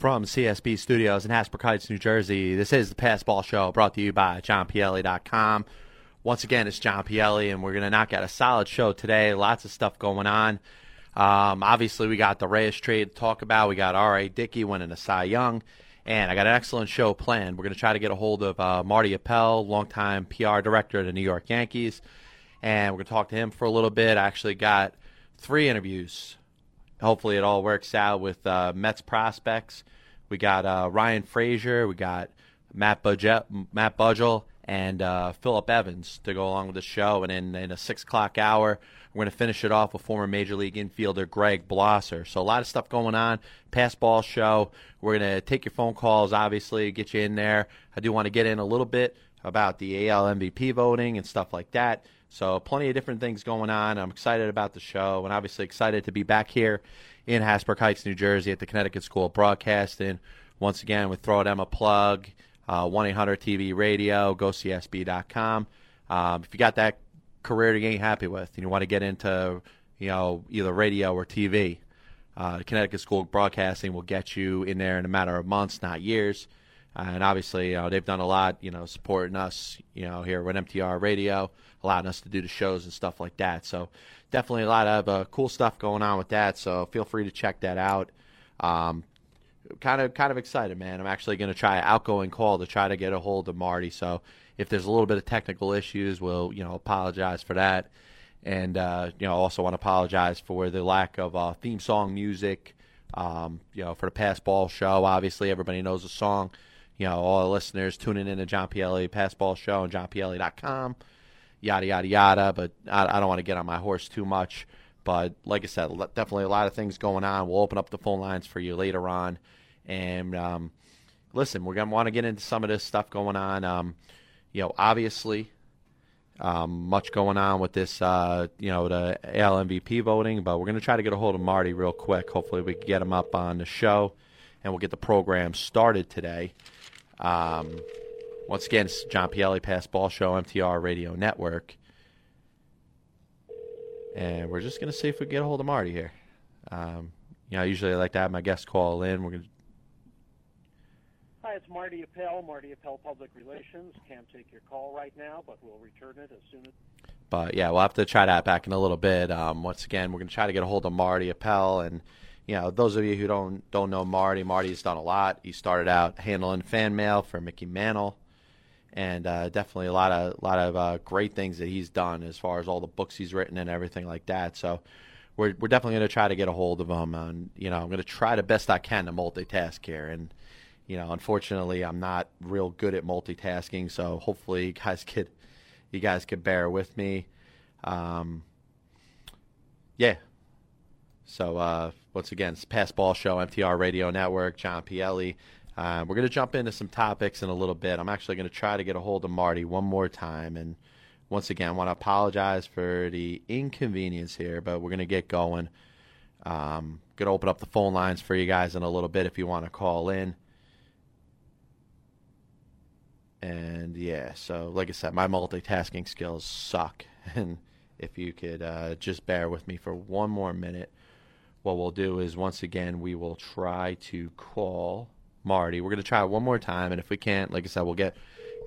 From CSB Studios in Hasbrouck Heights, New Jersey, this is the Pass Ball Show brought to you by JohnPielli.com. Once again, it's John Pielli, and we're going to knock out a solid show today. Lots of stuff going on. Um, obviously, we got the Reyes trade to talk about. We got R.A. Dickey winning a Cy Young. And I got an excellent show planned. We're going to try to get a hold of uh, Marty Appel, longtime PR director of the New York Yankees. And we're going to talk to him for a little bit. I actually got three interviews hopefully it all works out with uh, Mets prospects. We got uh, Ryan Fraser, we got Matt Budget, Matt Budgel, and uh, Phillip Evans to go along with the show. And in, in a six o'clock hour, we're going to finish it off with former Major League infielder Greg Blosser. So a lot of stuff going on. Pass ball show. We're going to take your phone calls, obviously, get you in there. I do want to get in a little bit about the AL MVP voting and stuff like that. So plenty of different things going on. I'm excited about the show, and obviously excited to be back here in Hasbrouck Heights, New Jersey, at the Connecticut School of Broadcasting. Once again, we throw them a plug. Uh, one eight hundred TV Radio. Go CSB.com. Um, if you got that career you ain't happy with, and you want to get into you know either radio or TV, uh, Connecticut School of Broadcasting will get you in there in a matter of months, not years. Uh, and obviously, you know, they've done a lot, you know, supporting us, you know, here with MTR Radio allowing us to do the shows and stuff like that. So definitely a lot of uh, cool stuff going on with that. So feel free to check that out. Um, kind of kind of excited, man. I'm actually going to try an outgoing call to try to get a hold of Marty. So if there's a little bit of technical issues, we'll you know apologize for that. And uh, you know also want to apologize for the lack of uh, theme song music. Um, you know for the Pass Ball show, obviously everybody knows the song. You know all the listeners tuning in to John Pielli Pass Ball Show and JohnPielli.com yada yada yada. But I, I don't want to get on my horse too much. But like I said, definitely a lot of things going on. We'll open up the phone lines for you later on. And um, listen, we're gonna want to get into some of this stuff going on. Um, you know, obviously, um, much going on with this, uh, you know, the AL MVP voting. But we're gonna try to get a hold of Marty real quick. Hopefully, we can get him up on the show, and we'll get the program started today. Um, once again, it's John Pielli, Pass Ball Show, MTR Radio Network. And we're just going to see if we get a hold of Marty here. Um, you know, usually I like to have my guest call in. We're going to. Hi, it's Marty Appel, Marty Appel Public Relations. Can't take your call right now, but we'll return it as soon as. But yeah, we'll have to try that back in a little bit. Um, once again, we're going to try to get a hold of Marty Appel, and you know, those of you who don't don't know Marty, Marty's done a lot. He started out handling fan mail for Mickey Mantle and uh, definitely a lot of lot of uh, great things that he's done as far as all the books he's written and everything like that. So we're we're definitely going to try to get a hold of him, and you know I'm going to try the best I can to multitask here. And you know, unfortunately, I'm not real good at multitasking, so hopefully you guys could you guys could bear with me. Um, yeah. So uh, once again, it's Pass Ball Show, MTR Radio Network, John Pielli. Um, we're going to jump into some topics in a little bit. I'm actually going to try to get a hold of Marty one more time. And once again, I want to apologize for the inconvenience here, but we're going to get going. Um, going to open up the phone lines for you guys in a little bit if you want to call in. And yeah, so like I said, my multitasking skills suck. And if you could uh, just bear with me for one more minute, what we'll do is once again, we will try to call Marty. We're to try it one more time, and if we can't, like I said, we'll get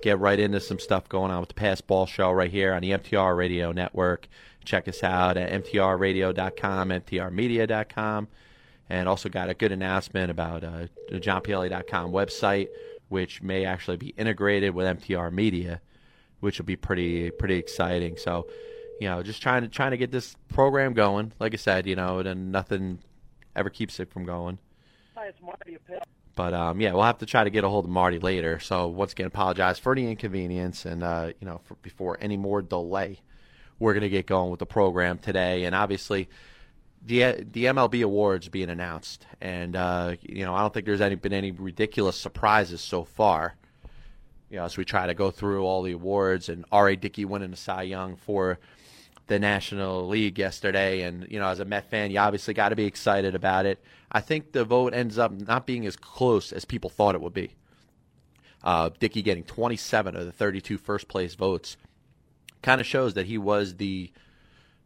get right into some stuff going on with the Pass Ball Show right here on the MTR Radio Network. Check us out at mtrradio.com, mtrmedia.com, and also got a good announcement about uh, the johnpielli.com website, which may actually be integrated with MTR Media, which will be pretty pretty exciting. So, you know, just trying to trying to get this program going. Like I said, you know, and nothing ever keeps it from going. Hi, it's Marty. But um, yeah, we'll have to try to get a hold of Marty later. So once again, apologize for any inconvenience, and uh, you know, for, before any more delay, we're to get going with the program today. And obviously, the the MLB awards being announced, and uh, you know, I don't think there's any been any ridiculous surprises so far. You know, as we try to go through all the awards, and R.A. Dickey winning the Cy Young for the National League yesterday, and you know, as a Met fan, you obviously got to be excited about it. I think the vote ends up not being as close as people thought it would be. Uh, Dickey getting 27 of the 32 first place votes kind of shows that he was the,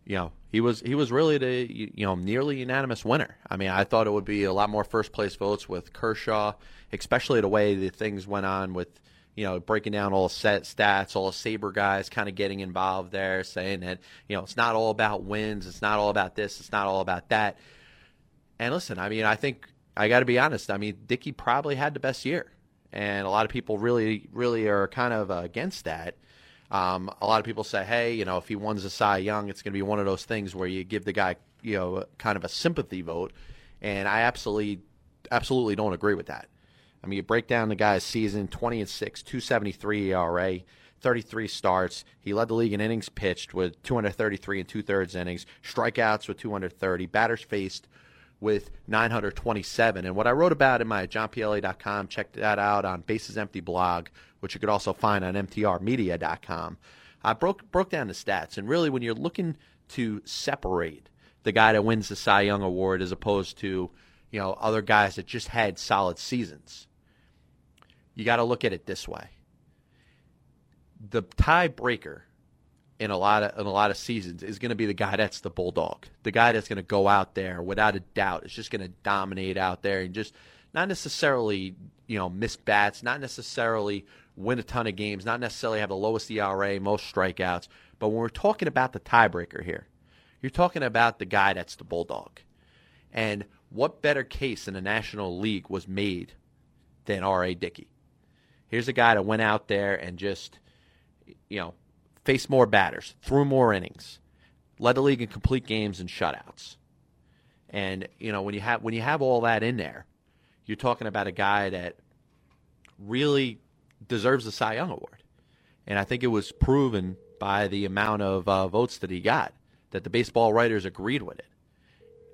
you know, he was he was really the you know nearly unanimous winner. I mean, I thought it would be a lot more first place votes with Kershaw, especially the way the things went on with you know breaking down all the set stats, all the SABR guys kind of getting involved there, saying that you know it's not all about wins, it's not all about this, it's not all about that. And listen, I mean, I think I got to be honest. I mean, Dickey probably had the best year, and a lot of people really really are kind of against that. Um, a lot of people say, hey, you know, if he wins a Cy Young, it's going to be one of those things where you give the guy, you know, kind of a sympathy vote. And I absolutely, absolutely don't agree with that. I mean, you break down the guy's season 20 and 6, 273 ERA, 33 starts. He led the league in innings pitched with 233 and two thirds innings, strikeouts with 230, batters faced with 927. And what I wrote about in my johnpielli.com, check that out on Bases Empty blog, which you could also find on mtrmedia.com. I broke broke down the stats, and really, when you're looking to separate the guy that wins the Cy Young award as opposed to you know other guys that just had solid seasons, you got to look at it this way. The tiebreaker in a lot of in a lot of seasons is going to be the guy that's the bulldog, the guy that's going to go out there without a doubt. It's just going to dominate out there and just not necessarily you know miss bats, not necessarily win a ton of games, not necessarily have the lowest ERA, most strikeouts. But when we're talking about the tiebreaker here, you're talking about the guy that's the bulldog. And what better case in the National League was made than R.A. Dickey? Here's a guy that went out there and just, you know, faced more batters, threw more innings, led the league in complete games and shutouts. And you know when you have when you have all that in there, you're talking about a guy that really deserves the Cy Young award. And I think it was proven by the amount of uh, votes that he got that the baseball writers agreed with it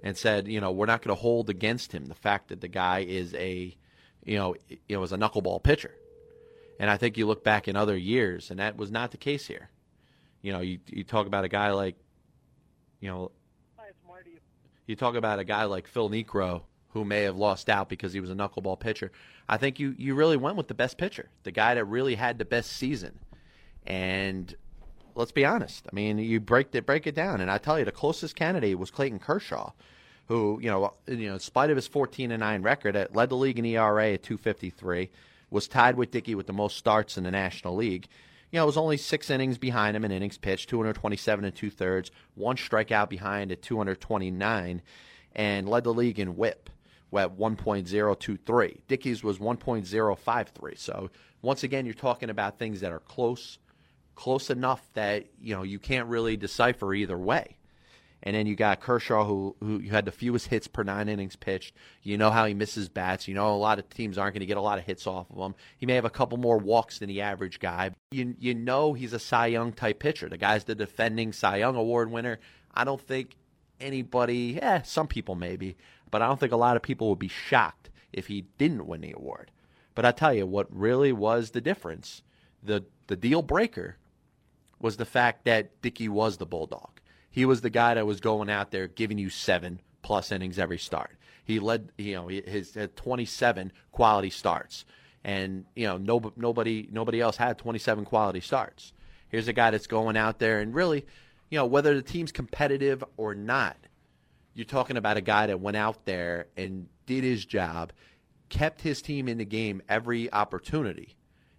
and said, you know, we're not going to hold against him the fact that the guy is a, you know, you know, was a knuckleball pitcher. And I think you look back in other years, and that was not the case here. You know, you you talk about a guy like, you know, you talk about a guy like Phil Niekro who may have lost out because he was a knuckleball pitcher. I think you you really went with the best pitcher, the guy that really had the best season. And let's be honest. I mean, you break it break it down, and I tell you, the closest candidate was Clayton Kershaw, who you know, you know, in spite of his 14 and nine record, led the league in ERA at 253, was tied with Dickey with the most starts in the National League you know, it was only six innings behind him in innings pitched, 227 and two thirds, one strikeout behind at 229, and led the league in whip at 1.023. Dickey's was 1.053. So once again, you're talking about things that are close, close enough that you know you can't really decipher either way. And then you got Kershaw, who who had the fewest hits per nine innings pitched. You know how he misses bats. You know a lot of teams aren't going to get a lot of hits off of him. He may have a couple more walks than the average guy. You you know he's a Cy Young type pitcher. The guy's the defending Cy Young award winner. I don't think anybody, eh, some people maybe, but I don't think a lot of people would be shocked if he didn't win the award. But I tell you what really was the difference, the the deal breaker was the fact that Dickey was the bulldog. He was the guy that was going out there giving you seven plus innings every start. He led, you know, his had 27 quality starts, and you know, no, nobody, nobody else had 27 quality starts. Here's a guy that's going out there and really, you know, whether the team's competitive or not, you're talking about a guy that went out there and did his job, kept his team in the game every opportunity.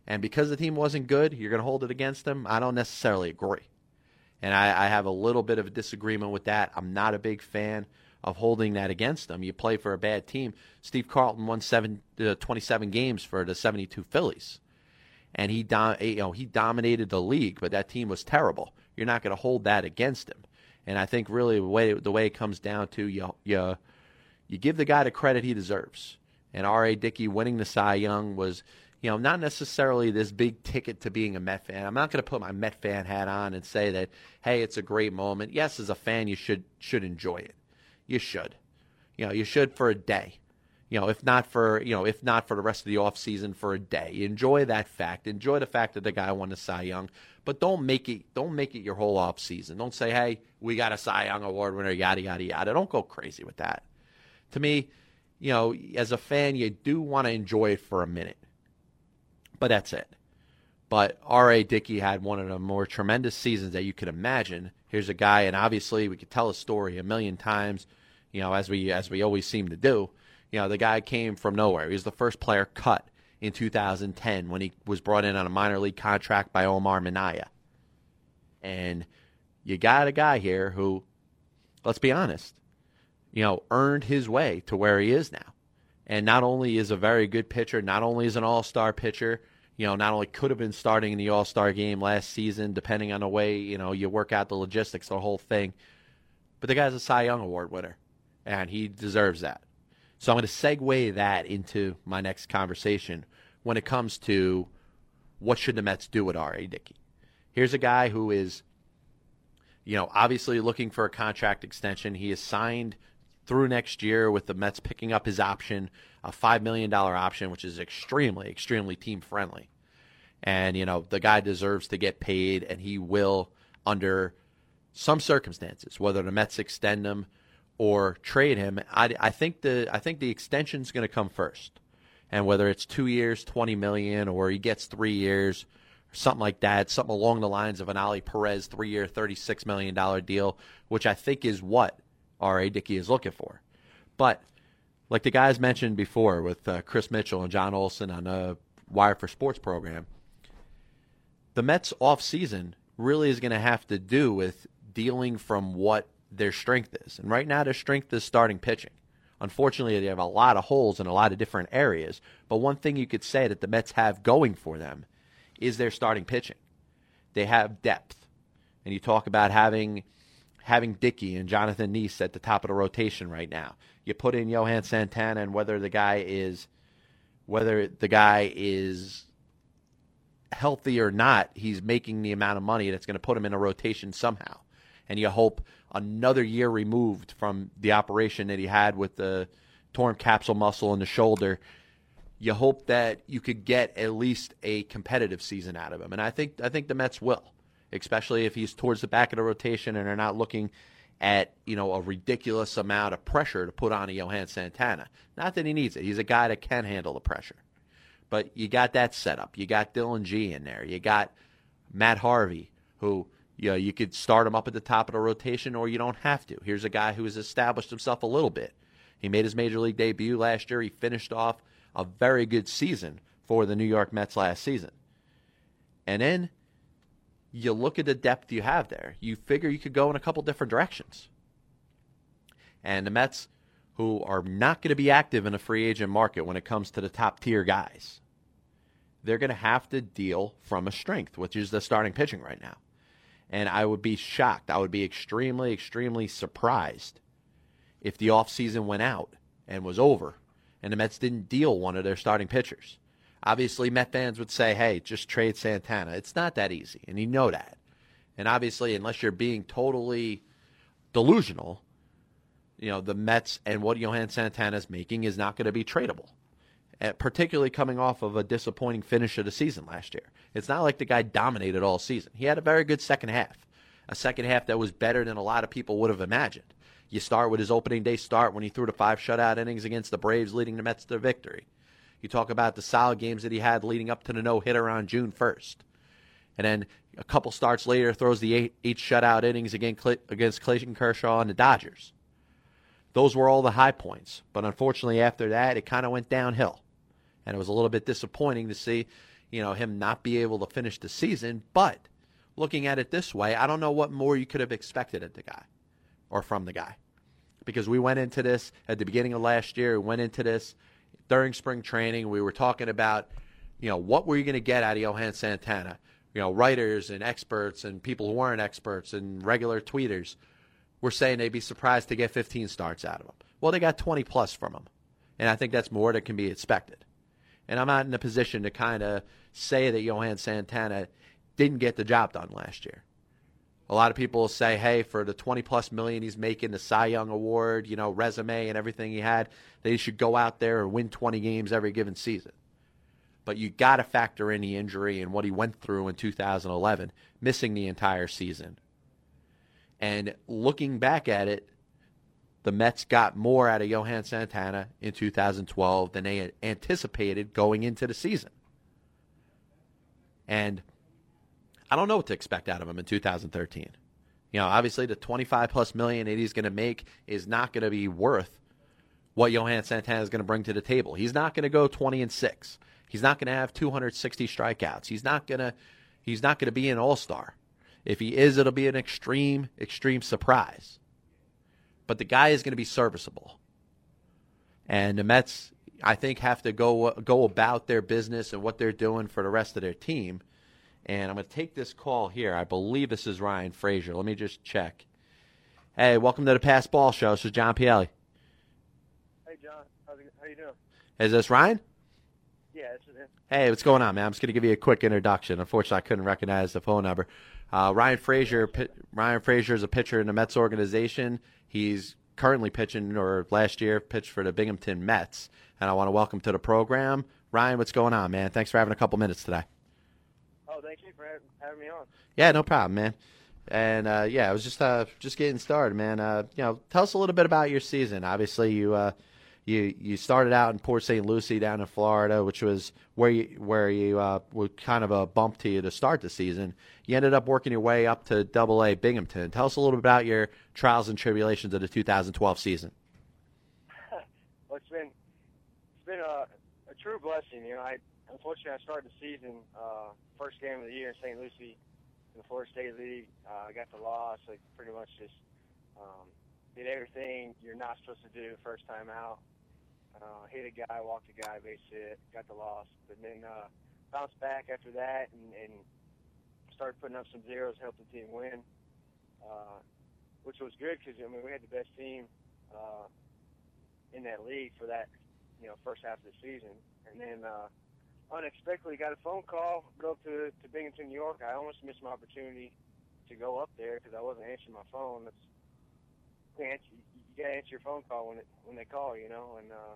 And because the team wasn't good, you're going to hold it against them. I don't necessarily agree. And I, I have a little bit of a disagreement with that. I'm not a big fan of holding that against them. You play for a bad team. Steve Carlton won seven, uh, 27 games for the 72 Phillies, and he dom- you know he dominated the league, but that team was terrible. You're not going to hold that against him. And I think really the way the way it comes down to you you you give the guy the credit he deserves. And R.A. Dickey winning the Cy Young was you know, not necessarily this big ticket to being a Met fan. I'm not going to put my Met fan hat on and say that, hey, it's a great moment. Yes, as a fan, you should should enjoy it. You should, you know, you should for a day. You know, if not for you know, if not for the rest of the off season, for a day. Enjoy that fact. Enjoy the fact that the guy won the Cy Young, but don't make it don't make it your whole off season. Don't say, hey, we got a Cy Young award winner, yada yada yada. Don't go crazy with that. To me, you know, as a fan, you do want to enjoy it for a minute but that's it. But R.A. Dickey had one of the more tremendous seasons that you could imagine. Here's a guy, and obviously we could tell his story a million times, you know, as we as we always seem to do. You know, the guy came from nowhere. He was the first player cut in 2010 when he was brought in on a minor league contract by Omar Minaya. And you got a guy here who, let's be honest, you know, earned his way to where he is now. And not only is a very good pitcher, not only is an all-star pitcher, you know, not only could have been starting in the all-star game last season, depending on the way, you know, you work out the logistics, the whole thing, but the guy's a Cy Young Award winner, and he deserves that. So I'm going to segue that into my next conversation when it comes to what should the Mets do with R.A. Dickey. Here's a guy who is, you know, obviously looking for a contract extension. He is signed through next year with the Mets picking up his option, a $5 million option, which is extremely, extremely team friendly. And, you know, the guy deserves to get paid, and he will under some circumstances, whether the Mets extend him or trade him. I, I think the I think the extension is going to come first, and whether it's two years, twenty million, or he gets three years, something like that, something along the lines of an Ollie Perez three-year, thirty-six million dollar deal, which I think is what R.A. Dickey is looking for. But like the guys mentioned before with uh, Chris Mitchell and John Olson on a Wire for Sports program, the Mets off season really is going to have to do with dealing from what their strength is. And right now, their strength is starting pitching. Unfortunately, they have a lot of holes in a lot of different areas. But one thing you could say that the Mets have going for them is their starting pitching. They have depth. And you talk about having having Dickey and Jonathan Niese at the top of the rotation right now. You put in Johan Santana and whether the guy is whether the guy is healthy or not, he's making the amount of money that's going to put him in a rotation somehow. And you hope another year removed from the operation that he had with the torn capsule muscle in the shoulder, you hope that you could get at least a competitive season out of him. And I think I think the Mets will, especially if he's towards the back of the rotation and are not looking at you know a ridiculous amount of pressure to put on a Johan Santana. Not that he needs it. He's a guy that can handle the pressure. But you got that set up. You got Dillon Gee in there. You got Matt Harvey, who you know, you could start him up at the top of the rotation, or you don't have to. Here's a guy who has established himself a little bit. He made his major league debut last year. He finished off a very good season for the New York Mets last season. And then you look at the depth you have there. You figure you could go in a couple different directions. And the Mets, who are not going to be active in a free agent market when it comes to the top tier guys, they're going to have to deal from a strength, which is the starting pitching right now. And I would be shocked. I would be extremely, extremely surprised if the offseason went out and was over and the Mets didn't deal one of their starting pitchers. Obviously, Met fans would say, hey, just trade Santana. It's not that easy, and you know that. And obviously, unless you're being totally delusional, you know, the Mets and what Johan Santana is making is not going to be tradable, uh, particularly coming off of a disappointing finish of the season last year. It's not like the guy dominated all season. He had a very good second half, a second half that was better than a lot of people would have imagined. You start with his opening day start when he threw the five shutout innings against the Braves, leading the Mets to victory. You talk about the solid games that he had leading up to the no hitter on June 1st. And then a couple starts later, throws the eight, eight shutout innings against Clayton Kershaw and the Dodgers. Those were all the high points. But unfortunately, after that, it kind of went downhill. And it was a little bit disappointing to see, you know, him not be able to finish the season. But looking at it this way, I don't know what more you could have expected of the guy or from the guy. Because we went into this at the beginning of last year, we went into this during spring training. We were talking about, you know, what were you going to get out of Johan Santana? You know, writers and experts and people who weren't experts and regular tweeters were saying they'd be surprised to get 15 starts out of him. Well, they got 20 plus from him. And I think that's more than can be expected. And I'm not in a position to kind of say that Johan Santana didn't get the job done last year. A lot of people say, hey, for the 20 plus million he's making, the Cy Young Award, you know, resume and everything he had, they should go out there and win 20 games every given season. But you got to factor in the injury and what he went through in 2011, missing the entire season. And looking back at it, the Mets got more out of Johan Santana in 2012 than they had anticipated going into the season. And I don't know what to expect out of him in 2013. You know, obviously the 25 plus million that he's going to make is not going to be worth what Johan Santana is going to bring to the table. He's not going to go 20 and 6. He's not going to have 260 strikeouts. He's not going to he's not going to be an all-star. If he is, it'll be an extreme extreme surprise. But the guy is going to be serviceable. And the Mets I think have to go go about their business and what they're doing for the rest of their team. And I'm going to take this call here. I believe this is Ryan Fraser. Let me just check. Hey, welcome to the Pass Ball Show. This is John Pielli. Hey, John. How's it, how you doing? Is this Ryan? Yeah, this is him. Hey, what's going on, man? I'm just going to give you a quick introduction. Unfortunately, I couldn't recognize the phone number. Uh, Ryan Fraser. P- Ryan Fraser is a pitcher in the Mets organization. He's currently pitching, or last year pitched for the Binghamton Mets. And I want to welcome to the program Ryan. What's going on, man? Thanks for having a couple minutes today. Oh, thank you for having me on. Yeah, no problem, man. And uh, yeah, I was just uh, just getting started, man. Uh, you know, tell us a little bit about your season. Obviously, you uh, you you started out in Port St. Lucie down in Florida, which was where you where you uh, were kind of a bump to you to start the season. You ended up working your way up to Double A Binghamton. Tell us a little bit about your trials and tribulations of the 2012 season. well, it's been it's been a, a true blessing. You know, I unfortunately I started the season uh, first game of the year in St. Lucie in the Florida State League. Uh, I got the loss. I pretty much just um, did everything you're not supposed to do first time out. Uh, hit a guy, walked a guy, base hit, got the loss, but then uh, bounced back after that and, and started putting up some zeros, helped the team win, uh, which was good because I mean we had the best team uh, in that league for that you know first half of the season, and then uh, unexpectedly got a phone call, go to to Binghamton, New York. I almost missed my opportunity to go up there because I wasn't answering my phone. That's you, answer, you gotta answer your phone call when it when they call, you know. And uh,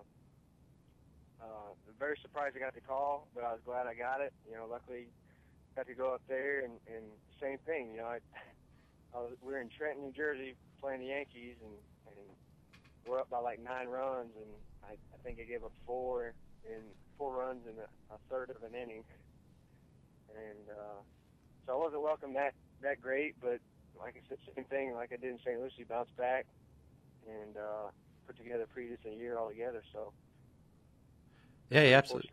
uh, very surprised I got the call, but I was glad I got it. You know, luckily got to go up there and and same thing. You know, I, I was, we were in Trenton, New Jersey, playing the Yankees, and and we're up by like nine runs, and I I think I gave up four in four runs in a, a third of an inning, and uh, so I wasn't welcome that that great, but like I said, same thing like I did in St. Lucie, bounced back and uh, put together a pretty decent year altogether. So. Yeah, he absolutely.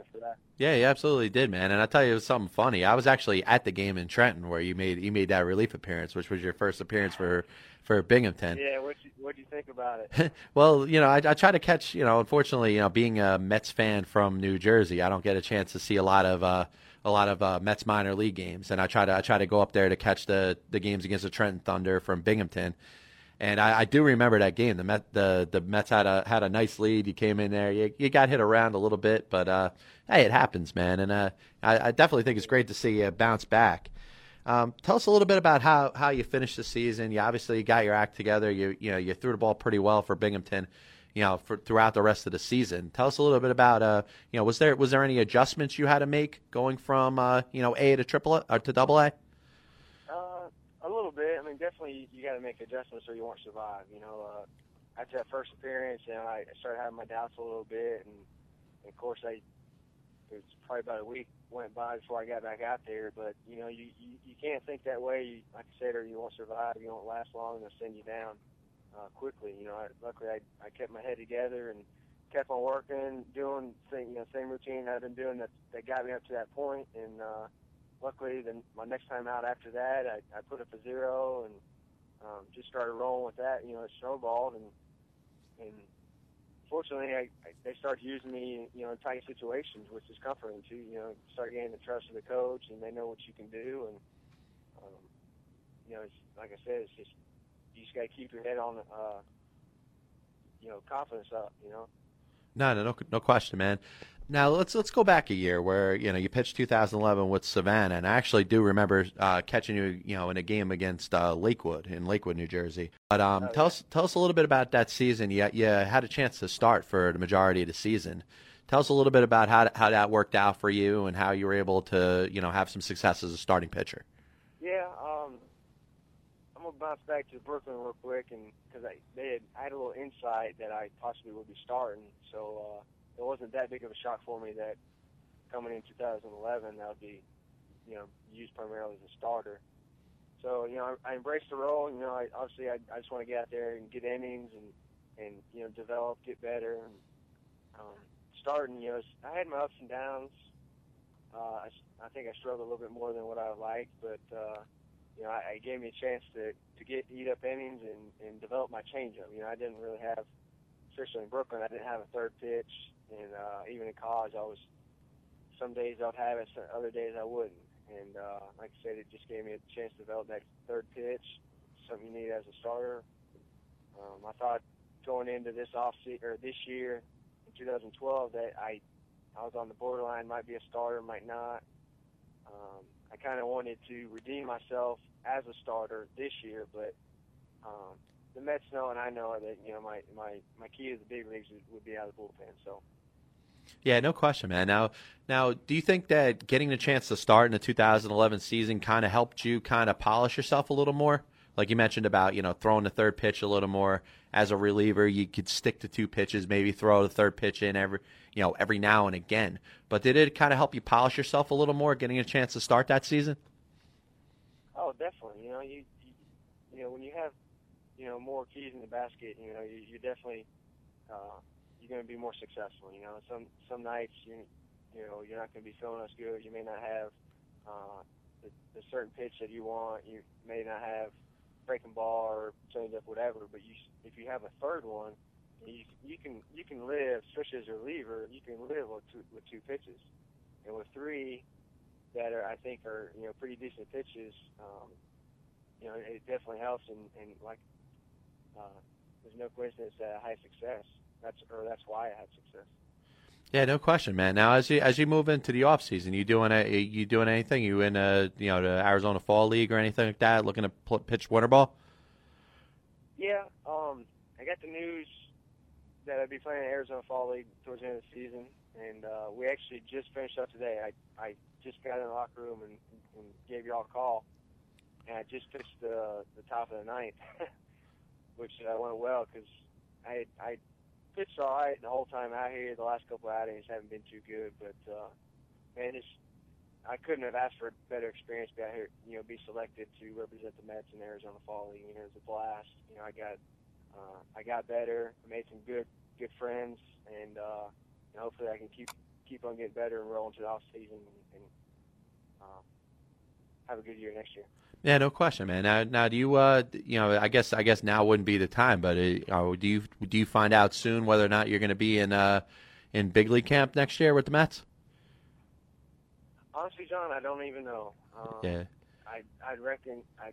Yeah, he absolutely did, man. And I tell you, it was something funny. I was actually at the game in Trenton where you made you made that relief appearance, which was your first appearance for for Binghamton. Yeah, what you what do you think about it? well, you know, I, I try to catch. You know, unfortunately, you know, being a Mets fan from New Jersey, I don't get a chance to see a lot of. Uh, a lot of uh, Mets minor league games, and I try to I try to go up there to catch the the games against the Trenton Thunder from Binghamton. And I, I do remember that game. The Met the the Mets had a had a nice lead. You came in there. You, you got hit around a little bit, but uh, hey, it happens, man. And uh, I, I definitely think it's great to see you bounce back. Um, tell us a little bit about how, how you finished the season. You obviously got your act together. You you know you threw the ball pretty well for Binghamton you know, for throughout the rest of the season. Tell us a little bit about, uh, you know, was there was there any adjustments you had to make going from, uh, you know, A to triple or to double A? Uh, a little bit. I definitely you got to make adjustments or you won't survive. You know, uh, after that first appearance, you know, I started having my doubts a little bit, and, and of course, I it was probably about a week went by before I got back out there. But you know, you you, you can't think that way. You, like I said, or you won't survive. You won't last long, they'll send you down uh, quickly. You know, I, luckily I, I kept my head together and kept on working, doing same, you know, same routine I've been doing that that got me up to that. And uh, luckily, then my next time out after that, I, I put up a zero and um, just started rolling with that. You know, it snowballed and and fortunately, I, I they started using me, you know, in tight situations, which is comforting too. You know, start gaining the trust of the coach, and they know what you can do. And um, you know, it's, like I said, it's just you just got to keep your head on, uh, you know, confidence up. You know. No, no, no, no question, man. Now let's let's go back a year where you know you pitched 2011 with Savannah, and I actually do remember uh, catching you, you know, in a game against uh, Lakewood in Lakewood, New Jersey. But um, oh, tell yeah. us tell us a little bit about that season. You you had a chance to start for the majority of the season. Tell us a little bit about how how that worked out for you and how you were able to you know have some success as a starting pitcher. Yeah, um, I'm gonna bounce back to Brooklyn real quick, and because I they had I had a little insight that I possibly would be starting, so uh, it wasn't that big of a shock for me that coming in 2011 that would be you know used primarily as a starter. So you know I, I embraced the role. You know I obviously I, I just want to get out there and get innings and and you know develop, get better. And um, starting, you know I had my ups and downs. Uh, I, I think I struggled a little bit more than what I liked, but uh, you know I, it gave me a chance to to get eat up innings and and develop my changeup. You know I didn't really have, especially in Brooklyn, I didn't have a third pitch, and uh, even in college I was some days I'd have it, other days I wouldn't. And uh, like I said, it just gave me a chance to develop that third pitch, something you need as a starter. Um, I thought going into this off or this year in 2012 that I I was on the borderline, might be a starter, might not. Um, I kind of wanted to redeem myself as a starter this year, but um, the Mets know and I know that you know my my my key to the big leagues would be out of the bullpen. So Yeah, no question, man. Now, now, do you think that getting the chance to start in the 2011 season kind of helped you kind of polish yourself a little more? Like you mentioned about you know throwing the third pitch a little more as a reliever, you could stick to two pitches, maybe throw the third pitch in every you know every now and again. But did it kind of help you polish yourself a little more, getting a chance to start that season? Oh, definitely. You know, you, you know when you have you know more keys in the basket, you know you, you definitely uh, you're going to be more successful. You know, some some nights you you know you're not going to be feeling as good. You may not have uh, the, the certain pitch that you want. You may not have breaking ball or change up, whatever. But you if you have a third one, you you can you can live, especially as a reliever, you can live with two with two pitches, and with three that are I think are you know pretty decent pitches. Um, you know, it definitely helps, and, and like uh, there's no coincidence that had success. That's or that's why I had success. Yeah, no question, man. Now, as you as you move into the off season, you doing a you doing anything? You in a you know the Arizona Fall League or anything like that? Looking to pl- pitch winter ball? Yeah, um, I got the news that I'd be playing in Arizona Fall League towards the end of the season, and uh, we actually just finished up today. I I just got in the locker room and, and gave y'all a call, and I just pitched the the top of the ninth, which uh, went well because I I pitched all right the whole time out here. The last couple of outings haven't been too good, but uh, man, it's I couldn't have asked for a better experience. Be out here, you know, be selected to represent the Mets in Arizona Fall League. You know, it was a blast. You know, I got uh, I got better. I made some good good friends, and uh, and hopefully I can keep keep on getting better and roll into the off season and, and uh, have a good year next year. Yeah, no question, man. Now, now, do you, uh, you know, I guess, I guess now wouldn't be the time, but uh, do you, do you find out soon whether or not you're going to be in, uh, in big league camp next year with the Mets? Honestly, John, I don't even know. Um, Yeah. I I reckon I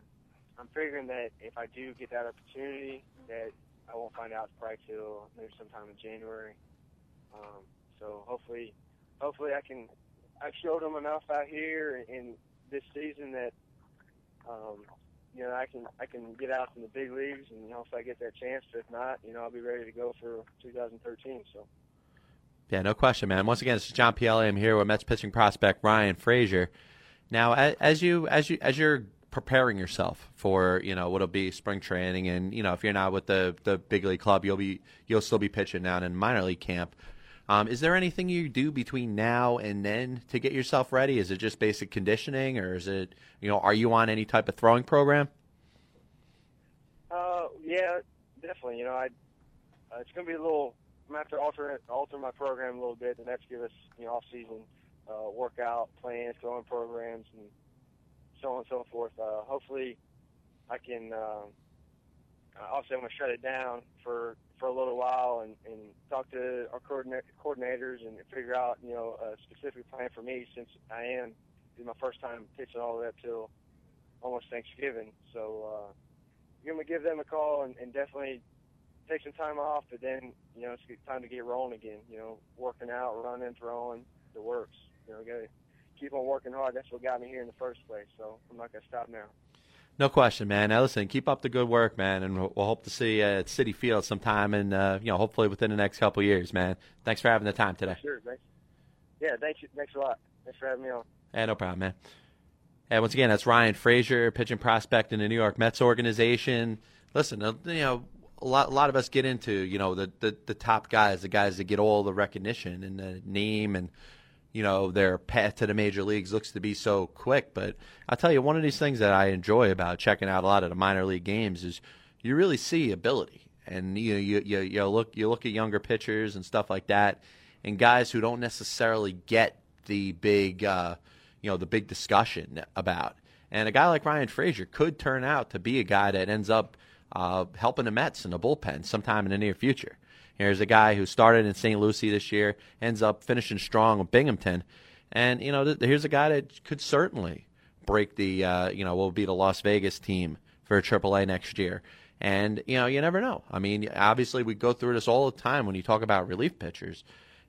I'm figuring that if I do get that opportunity, that I won't find out probably till maybe sometime in January. Um, so hopefully, hopefully I can. I've showed them enough out here in this season that um, you know I can I can get out in the big leagues and hopefully I get that chance. If not, you know I'll be ready to go for 2013. So. Yeah, no question, man. Once again, this is John Pielli. I'm here with Mets pitching prospect Ryan Fraser. Now, as you as you as you're preparing yourself for you know what'll be spring training, and you know if you're not with the the big league club, you'll be you'll still be pitching down in minor league camp. Um, is there anything you do between now and then to get yourself ready? Is it just basic conditioning, or is it you know are you on any type of throwing program? Uh, yeah, definitely. You know, I uh, it's going to be a little. I'm going to have to alter alter my program a little bit. The Mets give us you know off season uh, workout plans, throwing programs, and so on and so forth. Uh, hopefully, I can. Uh, obviously, I'm going to shut it down for for a little while and, and talk to our coordinators and figure out you know a specific plan for me since I am this my first time pitching all up till almost Thanksgiving. So uh, going to give them a call and, and definitely take some time off. But then you know it's time to get rolling again. You know, working out, running, throwing, the works. You know, got to keep on working hard. That's what got me here in the first place. So I'm not to stop now. No question, man. Now listen, keep up the good work, man, and we'll, hope to see you at Citi Field sometime, and uh, you know, hopefully within the next couple of years, man. Thanks for having the time today. Sure, thanks. Yeah, thanks. Thanks a lot. Thanks for having me on. Yeah, no problem, man. And once again, that's Ryan Fraser, pitching prospect in the New York Mets organization. Listen, uh, you know, a lot, a lot of us get into, you know, the, the, the top guys, the guys that get all the recognition and the name and, you know, their path to the major leagues looks to be so quick. But I'll tell you, one of these things that I enjoy about checking out a lot of the minor league games is you really see ability, and you you you, you look you look at younger pitchers and stuff like that, and guys who don't necessarily get the big, uh, you know, the big discussion about. And a guy like Ryan Fraser could turn out to be a guy that ends up uh, helping the Mets in the bullpen sometime in the near future. Here's a guy who started in St. Lucie this year, ends up finishing strong with Binghamton, and you know, th- here's a guy that could certainly break the, uh, you know, will be the Las Vegas team for AAA next year. And you know, you never know. I mean, obviously, we go through this all the time when you talk about relief pitchers,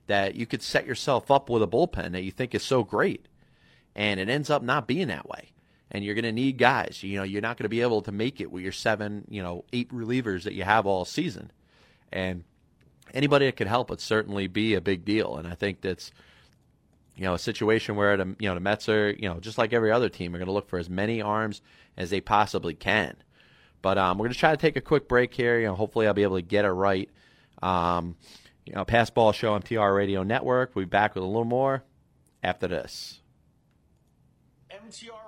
that you could set yourself up with a bullpen that you think is so great, and it ends up not being that way and you're going to need guys. You know, you're not going to be able to make it with your seven, you know, eight relievers that you have all season. And anybody that could help would certainly be a big deal. And I think that's, you know, a situation where the you know the Mets are, you know, just like every other team, are going to look for as many arms as they possibly can. But um, we're going to try to take a quick break here. You know, hopefully I'll be able to get it right. Um, you know, Pass Ball Show MTR Radio Network. We'll be back with a little more after this. MTR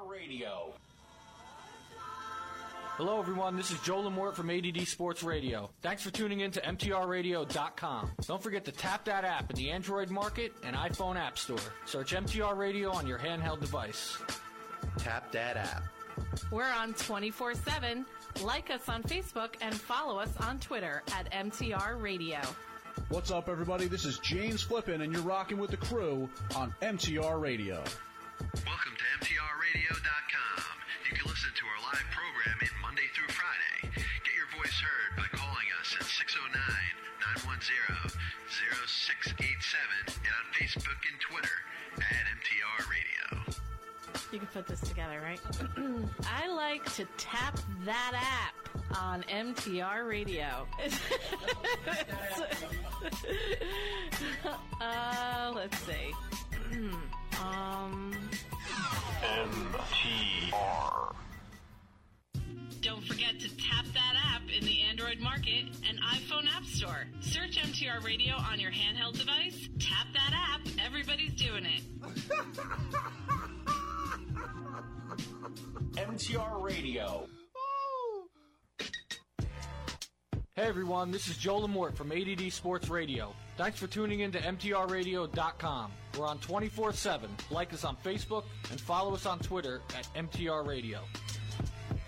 Hello, everyone. This is Joe Lamort from ADD Sports Radio. Thanks for tuning in to MTRRadio.com. Don't forget to tap that app in the Android market and iPhone App Store. Search MTR Radio on your handheld device. Tap that app. We're on 24 7. Like us on Facebook and follow us on Twitter at MTR Radio. What's up, everybody? This is James Flippin, and you're rocking with the crew on MTR Radio. Welcome to MTRRadio.com. You can listen to our live programming Monday through Friday. Get your voice heard by calling us at 609-910-0687 and on Facebook and Twitter at MTR Radio. You can put this together, right? I like to tap that app on MTR Radio. uh, let's see. Um. MTR. Don't forget to tap that app in the Android market and iPhone App Store. Search MTR Radio on your handheld device. Tap that app. Everybody's doing it. MTR Radio. Hey everyone, this is Joe Lamort from ADD Sports Radio. Thanks for tuning in to MTRRadio.com. We're on 24 7. Like us on Facebook and follow us on Twitter at MTR Radio.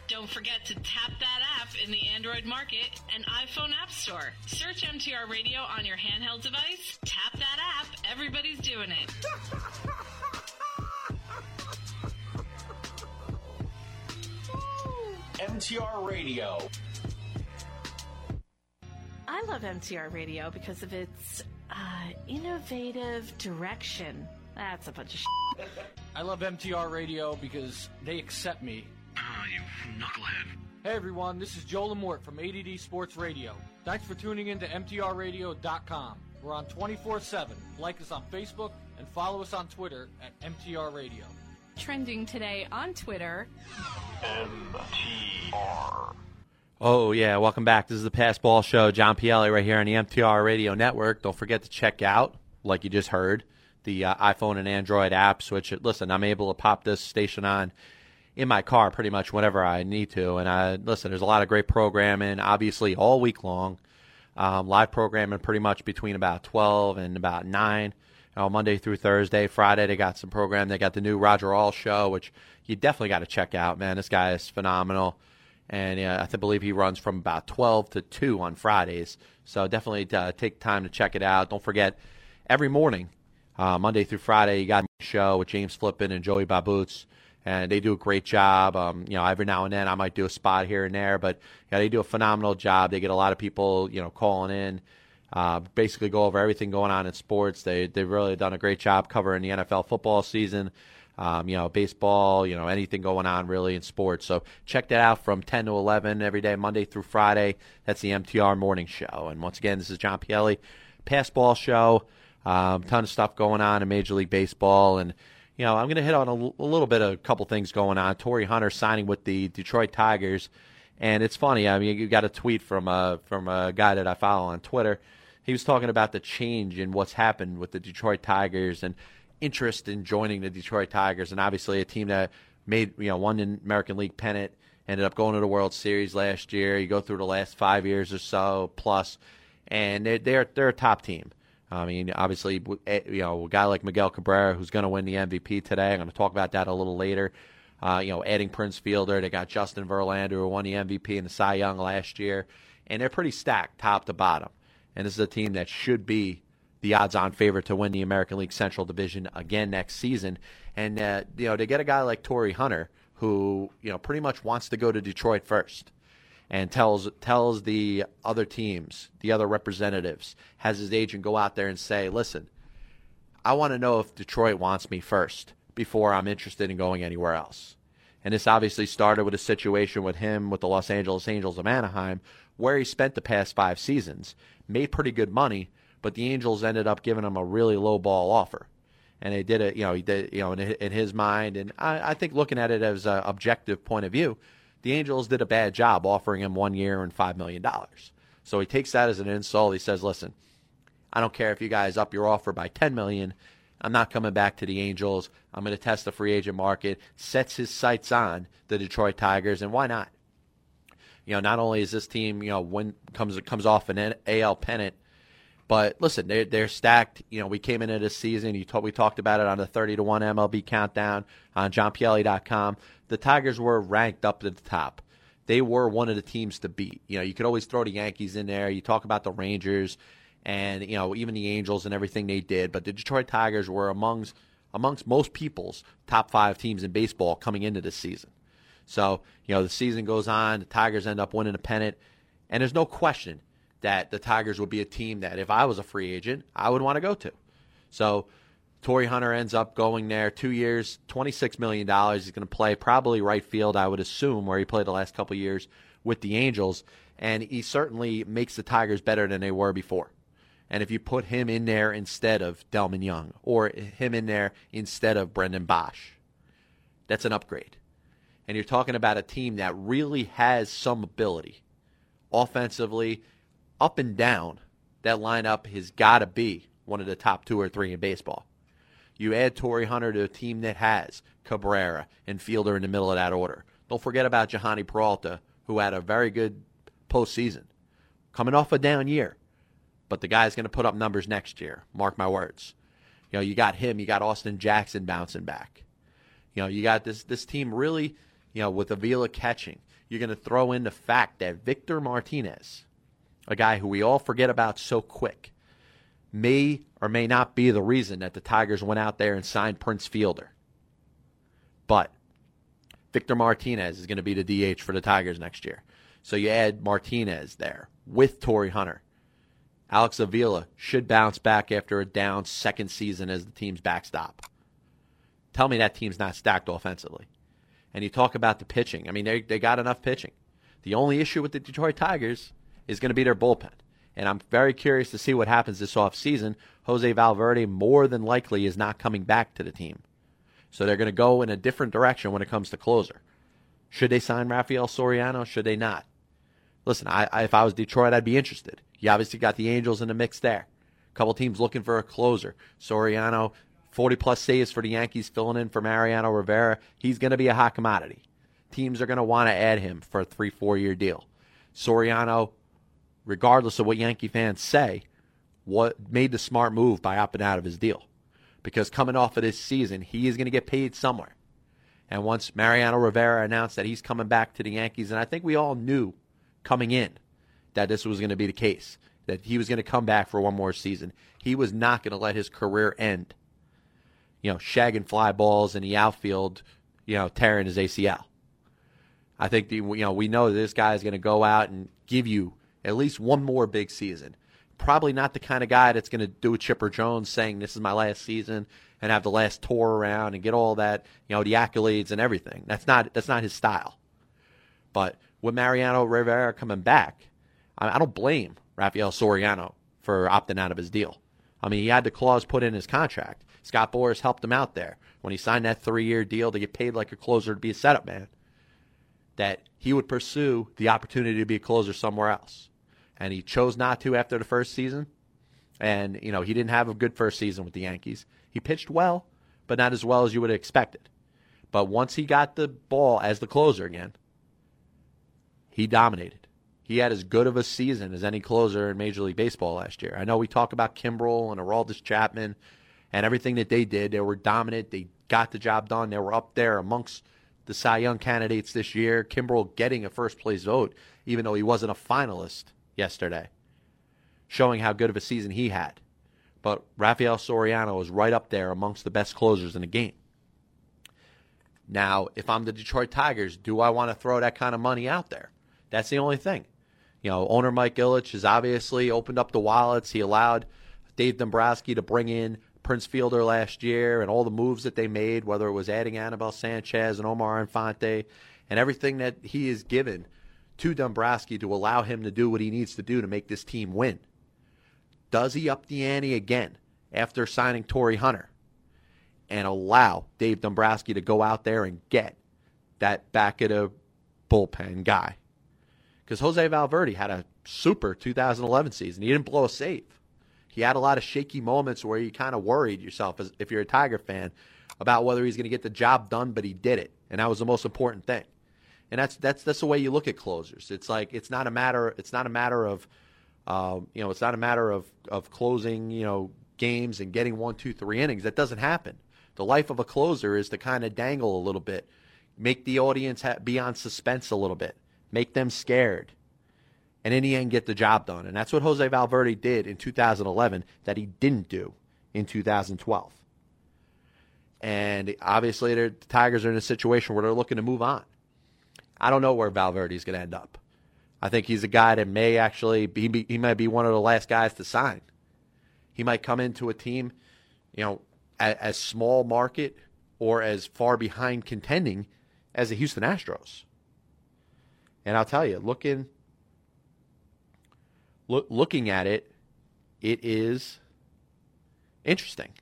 Don't forget to tap that app in the Android market and iPhone App Store. Search MTR Radio on your handheld device. Tap that app. Everybody's doing it. MTR Radio. I love MTR Radio because of its uh, innovative direction. That's a bunch of shit. I love MTR Radio because they accept me. Ah, you knucklehead. Hey everyone, this is Joe Lamort from ADD Sports Radio. Thanks for tuning in to MTRRadio.com. We're on 24 7. Like us on Facebook and follow us on Twitter at MTR Radio. Trending today on Twitter. MTR. Oh, yeah. Welcome back. This is the Pass Ball Show. John Pielli right here on the MTR Radio Network. Don't forget to check out, like you just heard, the uh, iPhone and Android apps, which, listen, I'm able to pop this station on in my car pretty much whenever I need to. And I listen, there's a lot of great programming, obviously, all week long. Um, live programming pretty much between about 12 and about 9. You know, Monday through Thursday. Friday, they got some program. They got the new Roger All show, which you definitely got to check out, man. This guy is phenomenal. And uh, I believe he runs from about 12 to 2 on Fridays. So definitely uh, take time to check it out. Don't forget, every morning, uh, Monday through Friday, you got a show with James Flippin and Joey Baboots. And they do a great job. Um, you know, every now and then I might do a spot here and there, but yeah, they do a phenomenal job. They get a lot of people, you know, calling in. Uh, basically, go over everything going on in sports. They they've really done a great job covering the NFL football season um, you know, baseball, you know, anything going on really in sports. So check that out from 10 to 11 every day, Monday through Friday. That's the MTR Morning Show. And once again, this is John Pielli, Pass Ball Show. Um, ton of stuff going on in Major League Baseball. And, you know, I'm going to hit on a, little bit of a couple things going on. Torii Hunter signing with the Detroit Tigers. And it's funny. I mean, you got a tweet from a, from a guy that I follow on Twitter. He was talking about the change in what's happened with the Detroit Tigers and interest in joining the Detroit Tigers, and obviously a team that made you know won the American League pennant, ended up going to the World Series last year. You go through the last five years or so plus, and they're they're, they're a top team. I mean, obviously, eh, you know, a guy like Miguel Cabrera, who's going to win the MVP today. I'm going to talk about that a little later. Uh, you know, adding Prince Fielder, they got Justin Verlander, who won the MVP and the Cy Young last year, and they're pretty stacked top to bottom. And this is a team that should be the odds-on favorite to win the American League Central Division again next season. And uh, you know, to get a guy like Torii Hunter, who you know pretty much wants to go to Detroit first and tells tells the other teams, the other representatives, has his agent go out there and say, "Listen, I want to know if Detroit wants me first before I'm interested in going anywhere else." And this obviously started with a situation with him with the Los Angeles Angels of Anaheim, where he spent the past five seasons, made pretty good money, but the Angels ended up giving him a really low ball offer. And they did it, you know, he did, you know, in, in his mind. And I, I think looking at it as an objective point of view, the Angels did a bad job offering him one year and $5 million. So he takes that as an insult. He says, listen, I don't care if you guys up your offer by 10 million. I'm not coming back to the Angels. I'm going to test the free agent market. Sets his sights on the Detroit Tigers, and why not? You know, not only is this team, you know, when comes comes off an AL pennant, but listen, they're they're stacked. You know, we came into this season. You talk, we talked about it on the 30 to one MLB countdown on JohnPielli.com. The Tigers were ranked up to the top. They were one of the teams to beat. You know, you could always throw the Yankees in there. You talk about the Rangers and you know even the Angels and everything they did, but the Detroit Tigers were amongst amongst most people's top five teams in baseball coming into this season. So you know the season goes on, the Tigers end up winning a pennant, and there's no question that the Tigers would be a team that if I was a free agent, I would want to go to. So Torii Hunter ends up going there two years, $26 million. He's going to play probably right field, I would assume, where he played the last couple years with the Angels. And he certainly makes the Tigers better than they were before. And if you put him in there instead of Delmon Young or him in there instead of Brennan Boesch, that's an upgrade. And you're talking about a team that really has some ability offensively, up and down. That lineup has got to be one of the top two or three in baseball. You add Torii Hunter to a team that has Cabrera and Fielder in the middle of that order. Don't forget about Jhonny Peralta, who had a very good postseason, coming off a down year but the guy's going to put up numbers next year. Mark my words. You know, you got him, you got Austin Jackson bouncing back. You know, you got this this team really, you know, with Avila catching. You're going to throw in the fact that Victor Martinez, a guy who we all forget about so quick, may or may not be the reason that the Tigers went out there and signed Prince Fielder. But Victor Martinez is going to be the DH for the Tigers next year. So you add Martinez there with Torii Hunter Alex Avila should bounce back after a down second season as the team's backstop. Tell me that team's not stacked offensively. And you talk about the pitching. I mean, they, they got enough pitching. The only issue with the Detroit Tigers is going to be their bullpen. And I'm very curious to see what happens this offseason. Jose Valverde more than likely is not coming back to the team. So they're going to go in a different direction when it comes to closer. Should they sign Rafael Soriano? Should they not? Listen, I, I, if I was Detroit, I'd be interested. You obviously got the Angels in the mix there. A couple teams looking for a closer. Soriano, 40 plus saves for the Yankees, filling in for Mariano Rivera. He's going to be a hot commodity. Teams are going to want to add him for a three, four year deal. Soriano, regardless of what Yankee fans say, what made the smart move by opting out of his deal. Because coming off of this season, he is going to get paid somewhere. And once Mariano Rivera announced that he's coming back to the Yankees, and I think we all knew coming in that this was going to be the case, that he was going to come back for one more season. He was not going to let his career end, you know, shagging fly balls in the outfield, you know, tearing his ACL. I think the, you know we know that this guy is going to go out and give you at least one more big season. Probably not the kind of guy that's going to do a Chipper Jones saying this is my last season and have the last tour around and get all that you know the accolades and everything. That's not that's not his style. But with Mariano Rivera coming back, I don't blame Rafael Soriano for opting out of his deal. I mean, he had the clause put in his contract. Scott Boras helped him out there when he signed that three year deal to get paid like a closer to be a setup man. That he would pursue the opportunity to be a closer somewhere else. And he chose not to after the first season. And, you know, he didn't have a good first season with the Yankees. He pitched well, but not as well as you would have expected. But once he got the ball as the closer again, he dominated. He had as good of a season as any closer in Major League Baseball last year. I know we talk about Kimbrel and Aroldis Chapman and everything that they did. They were dominant. They got the job done. They were up there amongst the Cy Young candidates this year. Kimbrel getting a first place vote, even though he wasn't a finalist yesterday, showing how good of a season he had. But Rafael Soriano was right up there amongst the best closers in the game. Now, if I'm the Detroit Tigers, do I want to throw that kind of money out there? That's the only thing. You know, owner Mike Ilitch has obviously opened up the wallets. He allowed Dave Dombrowski to bring in Prince Fielder last year and all the moves that they made, whether it was adding Anibal Sanchez and Omar Infante and everything that he has given to Dombrowski to allow him to do what he needs to do to make this team win. Does he up the ante again after signing Torii Hunter and allow Dave Dombrowski to go out there and get that back of the bullpen guy? Because Jose Valverde had a super 2011 season. He didn't blow a save. He had a lot of shaky moments where you kind of worried yourself, as, if you're a Tiger fan, about whether he's going to get the job done, but he did it, and that was the most important thing. And that's that's that's the way you look at closers. It's like it's not a matter it's not a matter of um, you know it's not a matter of of closing you know games and getting one two three innings. That doesn't happen. The life of a closer is to kind of dangle a little bit, make the audience ha- be on suspense a little bit, make them scared and in the end get the job done. And that's what Jose Valverde did in 2011 that he didn't do in 2012. And obviously, the Tigers are in a situation where they're looking to move on. I don't know where Valverde is going to end up. I think he's a guy that may actually be, he might be one of the last guys to sign. He might come into a team, you know, as, small market or as far behind contending as the Houston Astros. And I'll tell you, looking look, looking at it, it is interesting.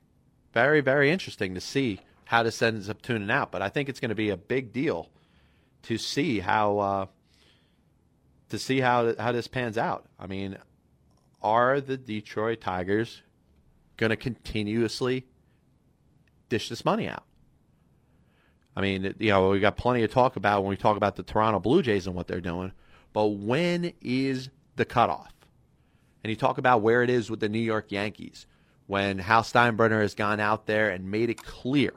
Very, very interesting to see how this ends up tuning out. But I think it's going to be a big deal to see how uh, to see how how this pans out. I mean, are the Detroit Tigers going to continuously dish this money out? I mean, you know, we got plenty to talk about when we talk about the Toronto Blue Jays and what they're doing. But when is the cutoff? and you talk about where it is with the New York Yankees when Hal Steinbrenner has gone out there and made it clear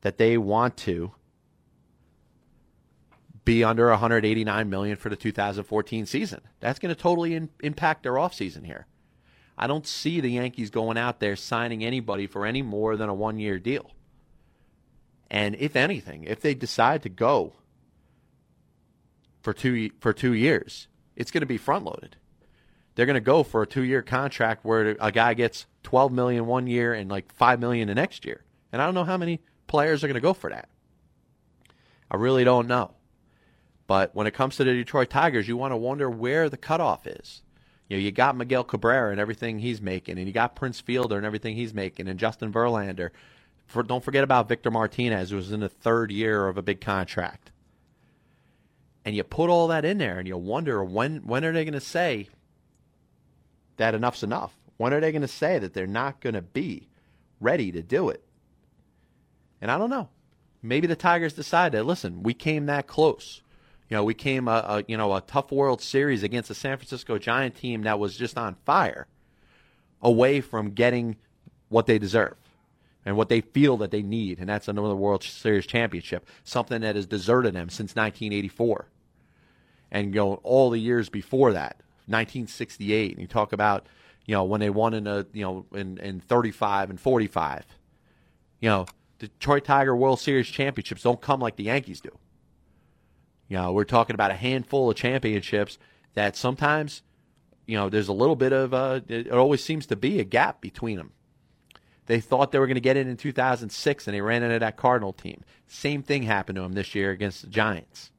that they want to be under 189 million for the 2014 season. That's going to totally in, impact their offseason here. I don't see the Yankees going out there signing anybody for any more than a one-year deal. And if anything, if they decide to go for two for 2 years, it's going to be front-loaded they're going to go for a two-year contract where a guy gets 12 million one year and like 5 million the next year. And I don't know how many players are going to go for that. I really don't know. But when it comes to the Detroit Tigers, you want to wonder where the cutoff is. You know, you got Miguel Cabrera and everything he's making, and you got Prince Fielder and everything he's making, and Justin Verlander. For, don't forget about Victor Martinez, who was in the third year of a big contract. And you put all that in there, and you wonder when when are they going to say, that enough's enough? When are they going to say that they're not going to be ready to do it? And I don't know. Maybe the Tigers decide that listen, we came that close. You know, we came a, a you know a tough World Series against a San Francisco Giant team that was just on fire, away from getting what they deserve and what they feel that they need, and that's another World Series championship, something that has deserted them since 1984, and going all the years before that. 1968, and you talk about you know when they won in a you know in in 35 and 45. You know, Detroit Tiger World Series championships don't come like the Yankees do. You know, we're talking about a handful of championships that sometimes, you know, there's a little bit of uh, it always seems to be a gap between them. They thought they were going to get it in 2006, and they ran into that Cardinal team. Same thing happened to them this year against the Giants.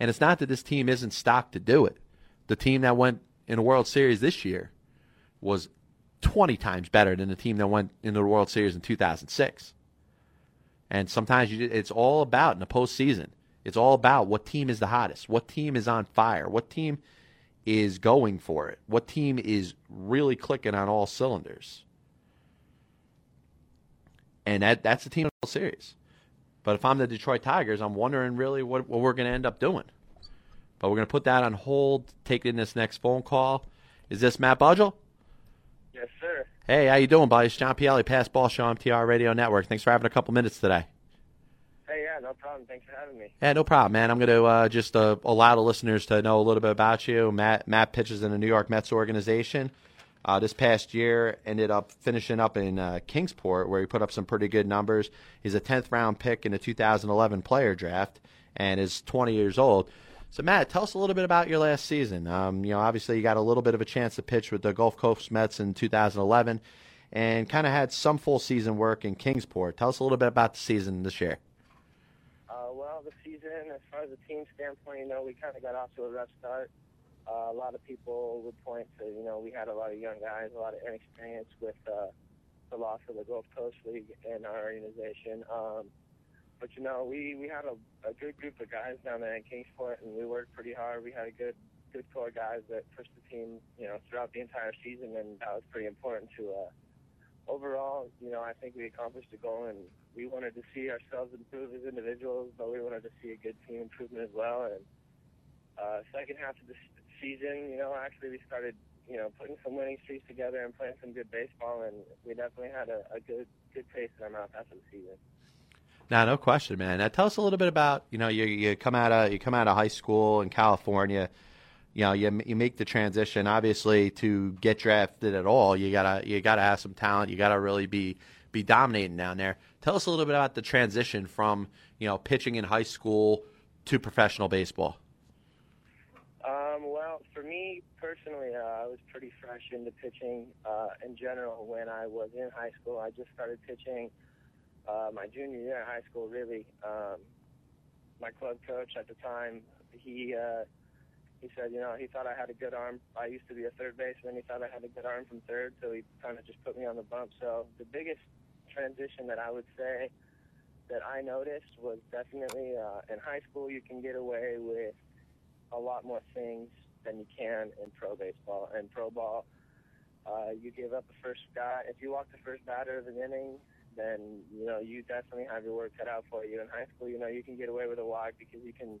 And it's not that this team isn't stocked to do it the team that went in the World Series this year was 20 times better than the team that went in the World Series in 2006. And sometimes you, it's all about in the postseason. It's all about what team is the hottest, what team is on fire, what team is going for it, what team is really clicking on all cylinders. and that that's the team of the series. But if I'm the Detroit Tigers, I'm wondering really what, what we're going to end up doing. But we're going to put that on hold, taking this next phone call. Is this Matt Budgel? Yes, sir. Hey, how you doing, buddy? It's John Pielli, Pass Ball Show, MTR Radio Network. Thanks for having a couple minutes today. No problem. Thanks for having me. Yeah, no problem, man. I'm going to uh, just uh, allow the listeners to know a little bit about you. Matt Matt pitches in the New York Mets organization. Uh, this past year, ended up finishing up in uh, Kingsport, where he put up some pretty good numbers. He's a 10th round pick in the 2011 player draft, and is 20 years old. So, Matt, tell us a little bit about your last season. Um, you know, obviously, you got a little bit of a chance to pitch with the Gulf Coast Mets in 2011, and kind of had some full season work in Kingsport. Tell us a little bit about the season this year. Uh, well, the season, as far as the team standpoint, you know, we kind of got off to a rough start. Uh, a lot of people would point to, you know, we had a lot of young guys, a lot of inexperience with uh, the loss of the Gulf Coast League in our organization. Um, but you know, we we had a, a good group of guys down there in Kingsport, and we worked pretty hard. We had a good good core guys that pushed the team, you know, throughout the entire season, and that was pretty important to. Uh, overall, you know, I think we accomplished a goal, and we wanted to see ourselves improve as individuals, but we wanted to see a good team improvement as well. And uh, second half of the season, you know, actually we started, you know, putting some winning streaks together and playing some good baseball, and we definitely had a, a good good taste in our mouth after the season. Now, no question, man. Now, tell us a little bit about you know you you come out of you come out of high school in California. You know, you you make the transition. Obviously, to get drafted at all, you gotta you gotta have some talent. You gotta really be be dominating down there. Tell us a little bit about the transition from you know pitching in high school to professional baseball. Um, well, for me personally, uh, I was pretty fresh into pitching uh, in general when I was in high school. I just started pitching uh, my junior year in high school. Really, um, my club coach at the time, he uh, he said, you know, he thought I had a good arm. I used to be a third baseman. He thought I had a good arm from third, so he kind of just put me on the bump. So the biggest transition that I would say that I noticed was definitely uh, in high school you can get away with a lot more things than you can in pro baseball and pro ball. Uh, you give up the first guy. If you walk the first batter of an inning, then you know you definitely have your work cut out for you. In high school, you know you can get away with a walk because you can,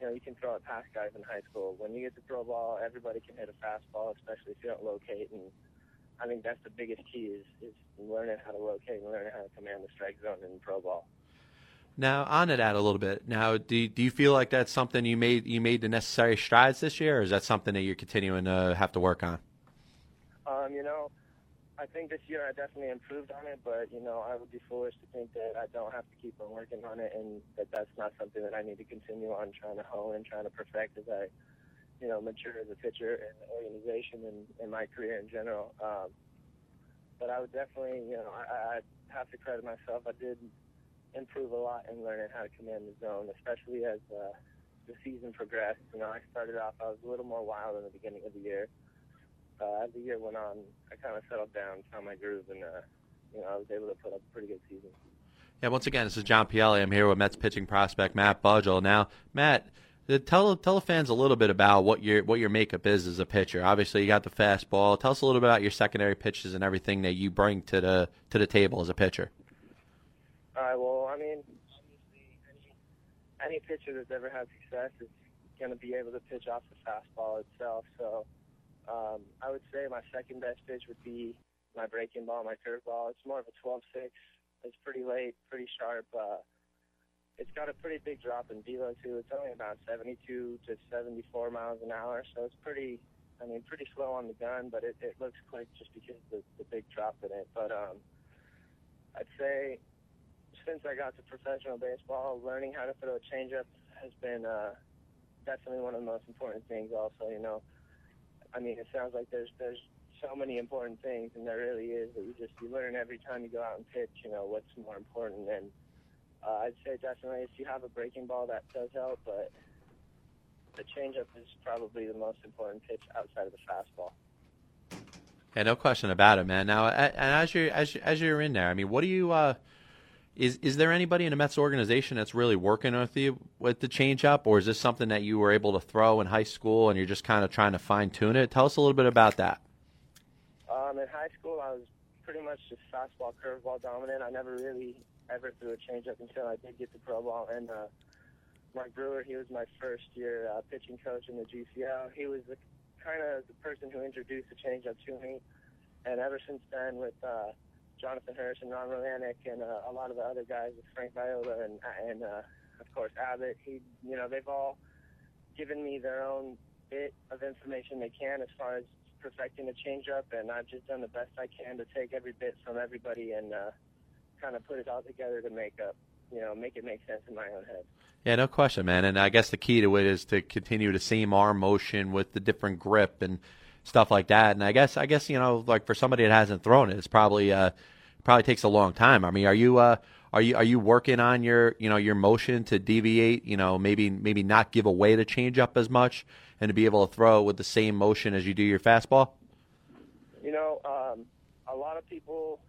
you know, you can throw it past guys in high school. When you get to pro ball, everybody can hit a fastball, especially if you don't locate. And I think that's the biggest key is is learning how to locate and learning how to command the strike zone in pro ball. Now, on to that a little bit. Now, do do you feel like that's something you made you made the necessary strides this year, or is that something that you're continuing to have to work on? Um, you know, I think this year I definitely improved on it, but you know, I would be foolish to think that I don't have to keep on working on it, and that that's not something that I need to continue on trying to hone and trying to perfect as I, you know, mature as a pitcher and the organization and in my career in general. Um, but I would definitely, you know, I, I have to credit myself. I did improve a lot in learning how to command the zone, especially as uh, the season progressed. You know, I started off, I was a little more wild in the beginning of the year. Uh, as the year went on, I kind of settled down, found my groove, and uh, you know, I was able to put up a pretty good season. Yeah, once again, this is John Pielli. I'm here with Mets pitching prospect Matt Budgel. Now, Matt, tell tell the fans a little bit about what your what your makeup is as a pitcher. Obviously, you got the fastball. Tell us a little bit about your secondary pitches and everything that you bring to the to the table as a pitcher. All right. Well, I mean, obviously, any any pitcher that's ever had success is going to be able to pitch off the fastball itself. So, um, I would say my second best pitch would be my breaking ball, my curveball. It's more of a 12-6. It's pretty late, pretty sharp. Uh, it's got a pretty big drop in velo too. It's only about 72 to 74 miles an hour, so it's pretty. I mean, pretty slow on the gun, but it, it looks quick just because of the, the big drop in it. But um, I'd say since I got to professional baseball, learning how to throw a changeup has been uh, definitely one of the most important things. Also, you know, I mean, it sounds like there's there's so many important things, and there really is. That you just you learn every time you go out and pitch. You know what's more important, and uh, I'd say definitely if you have a breaking ball, that does help, but the changeup is probably the most important pitch outside of the fastball. Yeah, no question about it, man. Now, and as you're as as you're in there, I mean, what do you? Uh, is is there anybody in the Mets organization that's really working with you with the changeup, or is this something that you were able to throw in high school and you're just kind of trying to fine tune it? Tell us a little bit about that. Um, in high school, I was pretty much just fastball, curveball dominant. I never really ever threw a changeup until I did get the pro ball. And uh, Mark Brewer, he was my first year uh, pitching coach in the GCL. He was the kind of the person who introduced the changeup to me. And ever since then, with uh, Jonathan Hurst and Ron Romanick and uh, a lot of the other guys, with Frank Viola and and uh, of course Abbott, he you know they've all given me their own bit of information they can as far as perfecting a changeup, and I've just done the best I can to take every bit from everybody and uh, kind of put it all together to make up, you know, make it make sense in my own head. Yeah, no question, man. And I guess the key to it is to continue the same arm motion with the different grip and stuff like that. And I guess, I guess you know, like for somebody that hasn't thrown it, it's probably uh, probably takes a long time. I mean, are you uh, are you are you working on your you know your motion to deviate? You know, maybe maybe not give away the changeup as much and to be able to throw with the same motion as you do your fastball? You know, um, a lot of people,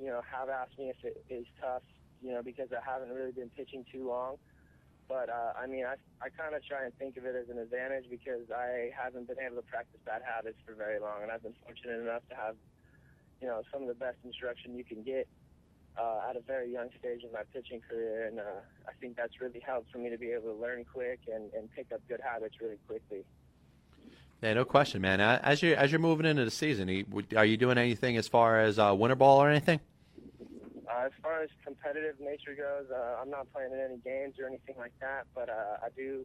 you know, have asked me if it is tough, you know, because I haven't really been pitching too long. But uh, I mean, I I kind of try and think of it as an advantage because I haven't been able to practice bad habits for very long, and I've been fortunate enough to have, you know, some of the best instruction you can get uh, at a very young stage in my pitching career, and uh, I think that's really helped for me to be able to learn quick and, and pick up good habits really quickly. Yeah, no question, man. As you as you're moving into the season, are you doing anything as far as uh, winter ball or anything? Uh, as far as competitive nature goes, uh, I'm not playing in any games or anything like that, but uh, I do.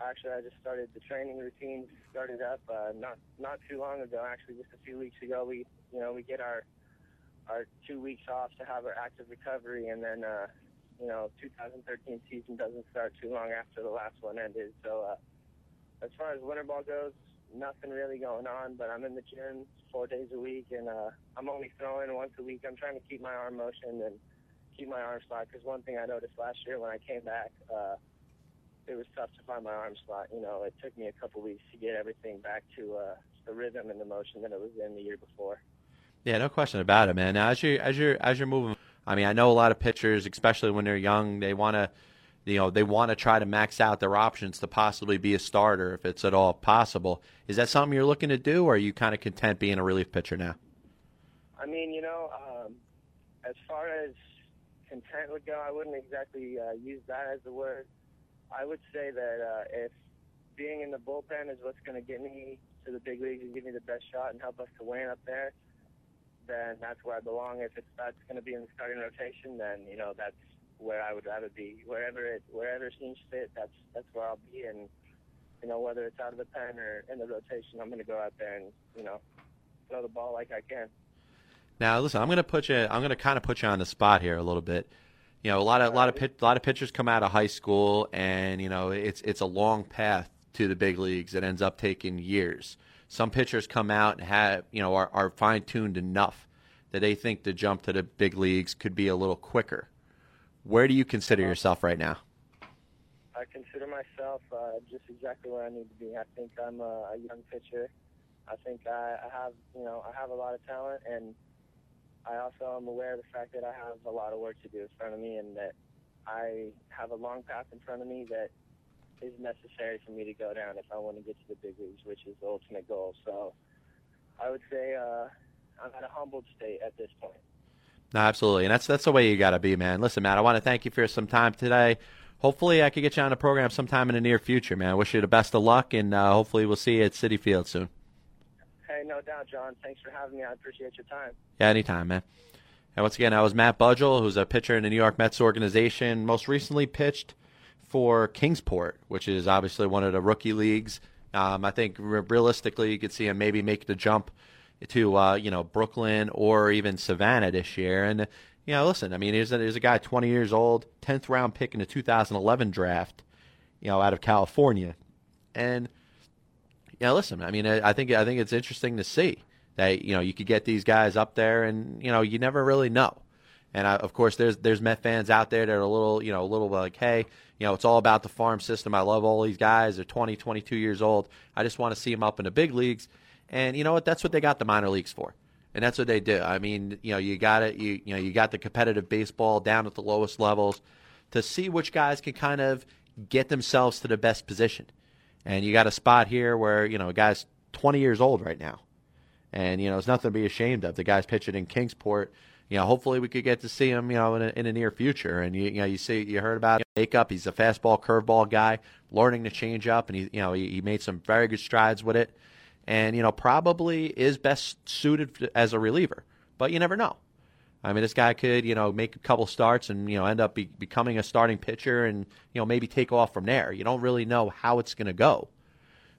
Actually, I just started the training routine. Started up uh, not not too long ago. Actually, just a few weeks ago. We you know we get our our two weeks off to have our active recovery, and then uh, you know 2013 season doesn't start too long after the last one ended. So uh, as far as winter ball goes, nothing really going on. But I'm in the gym four days a week, and uh, I'm only throwing once a week. I'm trying to keep my arm motion and keep my arm slot because one thing I noticed last year when I came back. Uh, it was tough to find my arm slot. You know, it took me a couple weeks to get everything back to uh, the rhythm and the motion that it was in the year before. Yeah, no question about it, man. Now, as you as you as you're moving, I mean, I know a lot of pitchers, especially when they're young, they want to, you know, they want to try to max out their options to possibly be a starter if it's at all possible. Is that something you're looking to do, or are you kind of content being a relief pitcher now? I mean, you know, um, as far as content would go, I wouldn't exactly uh, use that as the word. I would say that uh, if being in the bullpen is what's going to get me to the big leagues and give me the best shot and help us to win up there, then that's where I belong. If it's that's going to be in the starting rotation, then you know that's where I would rather be. Wherever it wherever seems fit, that's that's where I'll be. And you know whether it's out of the pen or in the rotation, I'm going to go out there and you know throw the ball like I can. Now listen, I'm going to put you. I'm going to kind of put you on the spot here a little bit. You know, a lot of a lot of pit, a lot of pitchers come out of high school, and you know it's it's a long path to the big leagues. It ends up taking years. Some pitchers come out and have, you know, are, are fine tuned enough that they think the jump to the big leagues could be a little quicker. Where do you consider yourself right now? I consider myself uh, just exactly where I need to be. I think I'm a, a young pitcher. I think I, I have, you know, I have a lot of talent, and I also am aware of the fact that I have a lot of work to do in front of me, and that I have a long path in front of me that is necessary for me to go down if I want to get to the big leagues, which is the ultimate goal. So I would say uh, I'm at a humbled state at this point. No, absolutely, and that's that's the way you got to be, man. Listen, Matt, I want to thank you for some time today. Hopefully, I could get you on the program sometime in the near future, man. I wish you the best of luck, and uh, hopefully, we'll see you at Citi Field soon. Hey, no doubt, John. Thanks for having me. I appreciate your time. Yeah, anytime, man. And once again, I was Matt Budgel, who's a pitcher in the New York Mets organization. Most recently pitched for Kingsport, which is obviously one of the rookie leagues. Um, I think realistically, you could see him maybe make the jump to uh, you know Brooklyn or even Savannah this year. And you know, listen, I mean, here's a, here's a guy 20 years old, 10th round pick in the 2011 draft, you know, out of California, and know, listen, I mean, I think I think it's interesting to see that you know you could get these guys up there, and you know, you never really know. And I, of course, there's there's Met fans out there that are a little, you know, a little like, hey, you know, it's all about the farm system. I love all these guys. They're 20, 22 years old. I just want to see them up in the big leagues. And you know what? That's what they got the minor leagues for. And that's what they do. I mean, you know, you got it. You you know, you got the competitive baseball down at the lowest levels to see which guys can kind of get themselves to the best position. And you got a spot here where you know, a guy's 20 years old right now, And, you know, it's nothing to be ashamed of. The guy's pitching in Kingsport. You know, hopefully we could get to see him, you know, in a, in the near future. And, you, you know, you see, you heard about makeup. He's a fastball, curveball guy, learning to change up. And, he, you know, he, he made some very good strides with it. And, you know, probably is best suited as a reliever. But you never know. I mean, this guy could, you know, make a couple starts and, you know, end up be, becoming a starting pitcher and, you know, maybe take off from there. You don't really know how it's going to go.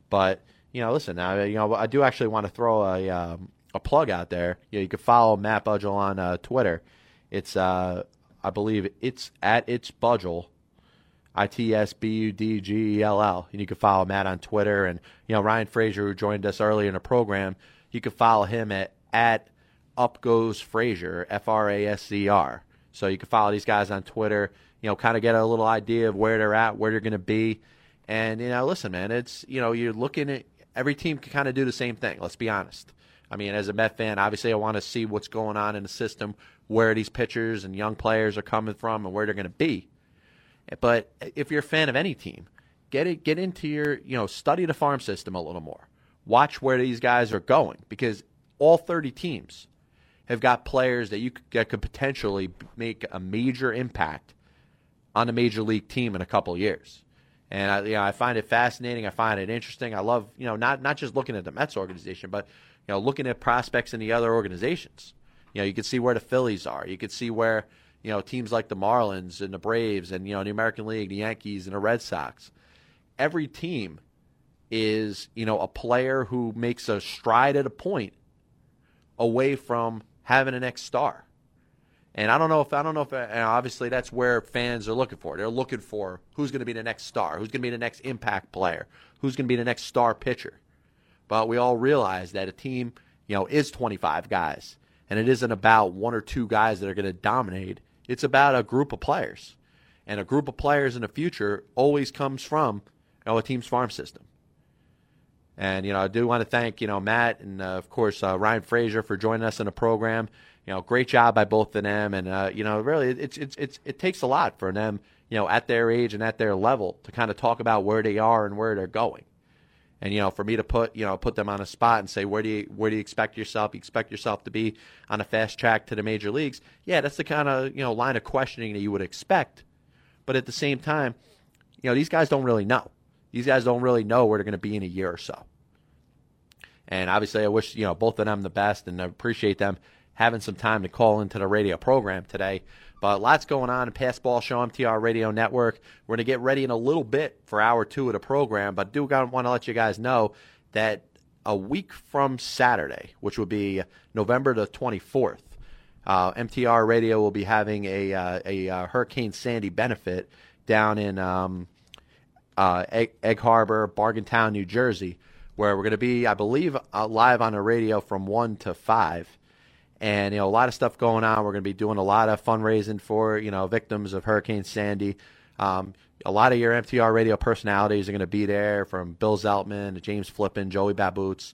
But, you know, listen, I, you know, I do actually want to throw a, um, a plug out there. You, know, you can follow Matt Budgel on uh, Twitter. It's, uh, I believe it's at it's Budgel, I T S B U D G E L L. And you can follow Matt on Twitter. And, you know, Ryan Fraser, who joined us earlier in the program, you can follow him at, at up goes Fraser, F R A S Z R. So you can follow these guys on Twitter, you know, kind of get a little idea of where they're at, where they're going to be. And, you know, listen, man, it's, you know, you're looking at every team can kind of do the same thing. Let's be honest. I mean, as a Met fan, obviously I want to see what's going on in the system, where these pitchers and young players are coming from and where they're going to be. But if you're a fan of any team, get it, get into your, you know, study the farm system a little more. Watch where these guys are going because all 30 teams have got players that you could, that could potentially make a major impact on a major league team in a couple years. And I, you know, I find it fascinating. I find it interesting. I love, you know, not not just looking at the Mets organization, but you know, looking at prospects in the other organizations. You know, you can see where the Phillies are. You can see where you know teams like the Marlins and the Braves and you know the American League, the Yankees and the Red Sox. Every team is you know a player who makes a stride at a point away from having an next star. And I don't know if I don't know if and obviously that's where fans are looking for. They're looking for who's going to be the next star, who's going to be the next impact player, who's going to be the next star pitcher. But we all realize that a team, you know, is 25 guys, and it isn't about one or two guys that are going to dominate. It's about a group of players, and a group of players in the future always comes from you know, a team's farm system. And you know, I do want to thank you know Matt and uh, of course uh, Ryan Fraser for joining us in the program. You know, great job by both of them, and uh, you know, really, it's it's it's it takes a lot for them, you know, at their age and at their level to kind of talk about where they are and where they're going. And you know, for me to put you know put them on a spot and say where do you where do you expect yourself? You expect yourself to be on a fast track to the major leagues? Yeah, that's the kind of you know line of questioning that you would expect. But at the same time, you know, these guys don't really know. These guys don't really know where they're going to be in a year or so. And obviously, I wish you know both of them the best, and I appreciate them having some time to call into the radio program today. But lots going on in Pass Ball Show MTR Radio Network. We're going to get ready in a little bit for hour two of the program, but do want to let you guys know that a week from Saturday, which would be November the 24th, uh, MTR Radio will be having a, uh, a uh, Hurricane Sandy benefit down in um, uh, Egg, Egg Harbor, Bargaintown, New Jersey where we're going to be, I believe, uh, live on the radio from 1 to 5. And, you know, a lot of stuff going on. We're going to be doing a lot of fundraising for, you know, victims of Hurricane Sandy. Um, a lot of your MTR radio personalities are going to be there from Bill Zeltman James Flippin, Joey Baboots.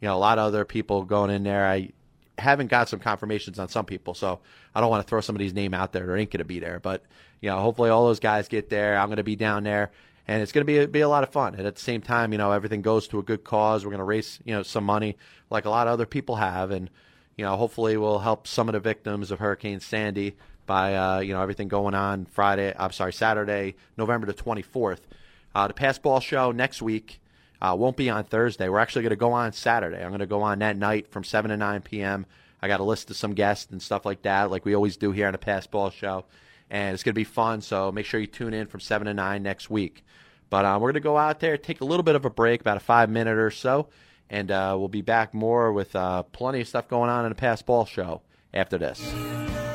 You know, a lot of other people going in there. I haven't got some confirmations on some people, so I don't want to throw somebody's name out there. There ain't going to be there. But, you know, hopefully all those guys get there. I'm going to be down there and it's going to be a, be a lot of fun. And at the same time, you know, everything goes to a good cause. We're going to raise, you know, some money like a lot of other people have, and you know, hopefully we'll help some of the victims of Hurricane Sandy by uh, you know everything going on Friday. I'm sorry, Saturday, November the 24th. Uh, the Passball Show next week uh, won't be on Thursday. We're actually going to go on Saturday. I'm going to go on that night from 7 to 9 p.m. I got a list of some guests and stuff like that, like we always do here on the Passball Show and it's going to be fun. So make sure you tune in from 7 to 9 next week. But uh, we're going to go out there, take a little bit of a break, about a five minute or so, and uh, we'll be back more with uh, plenty of stuff going on in the Pass Ball Show after this.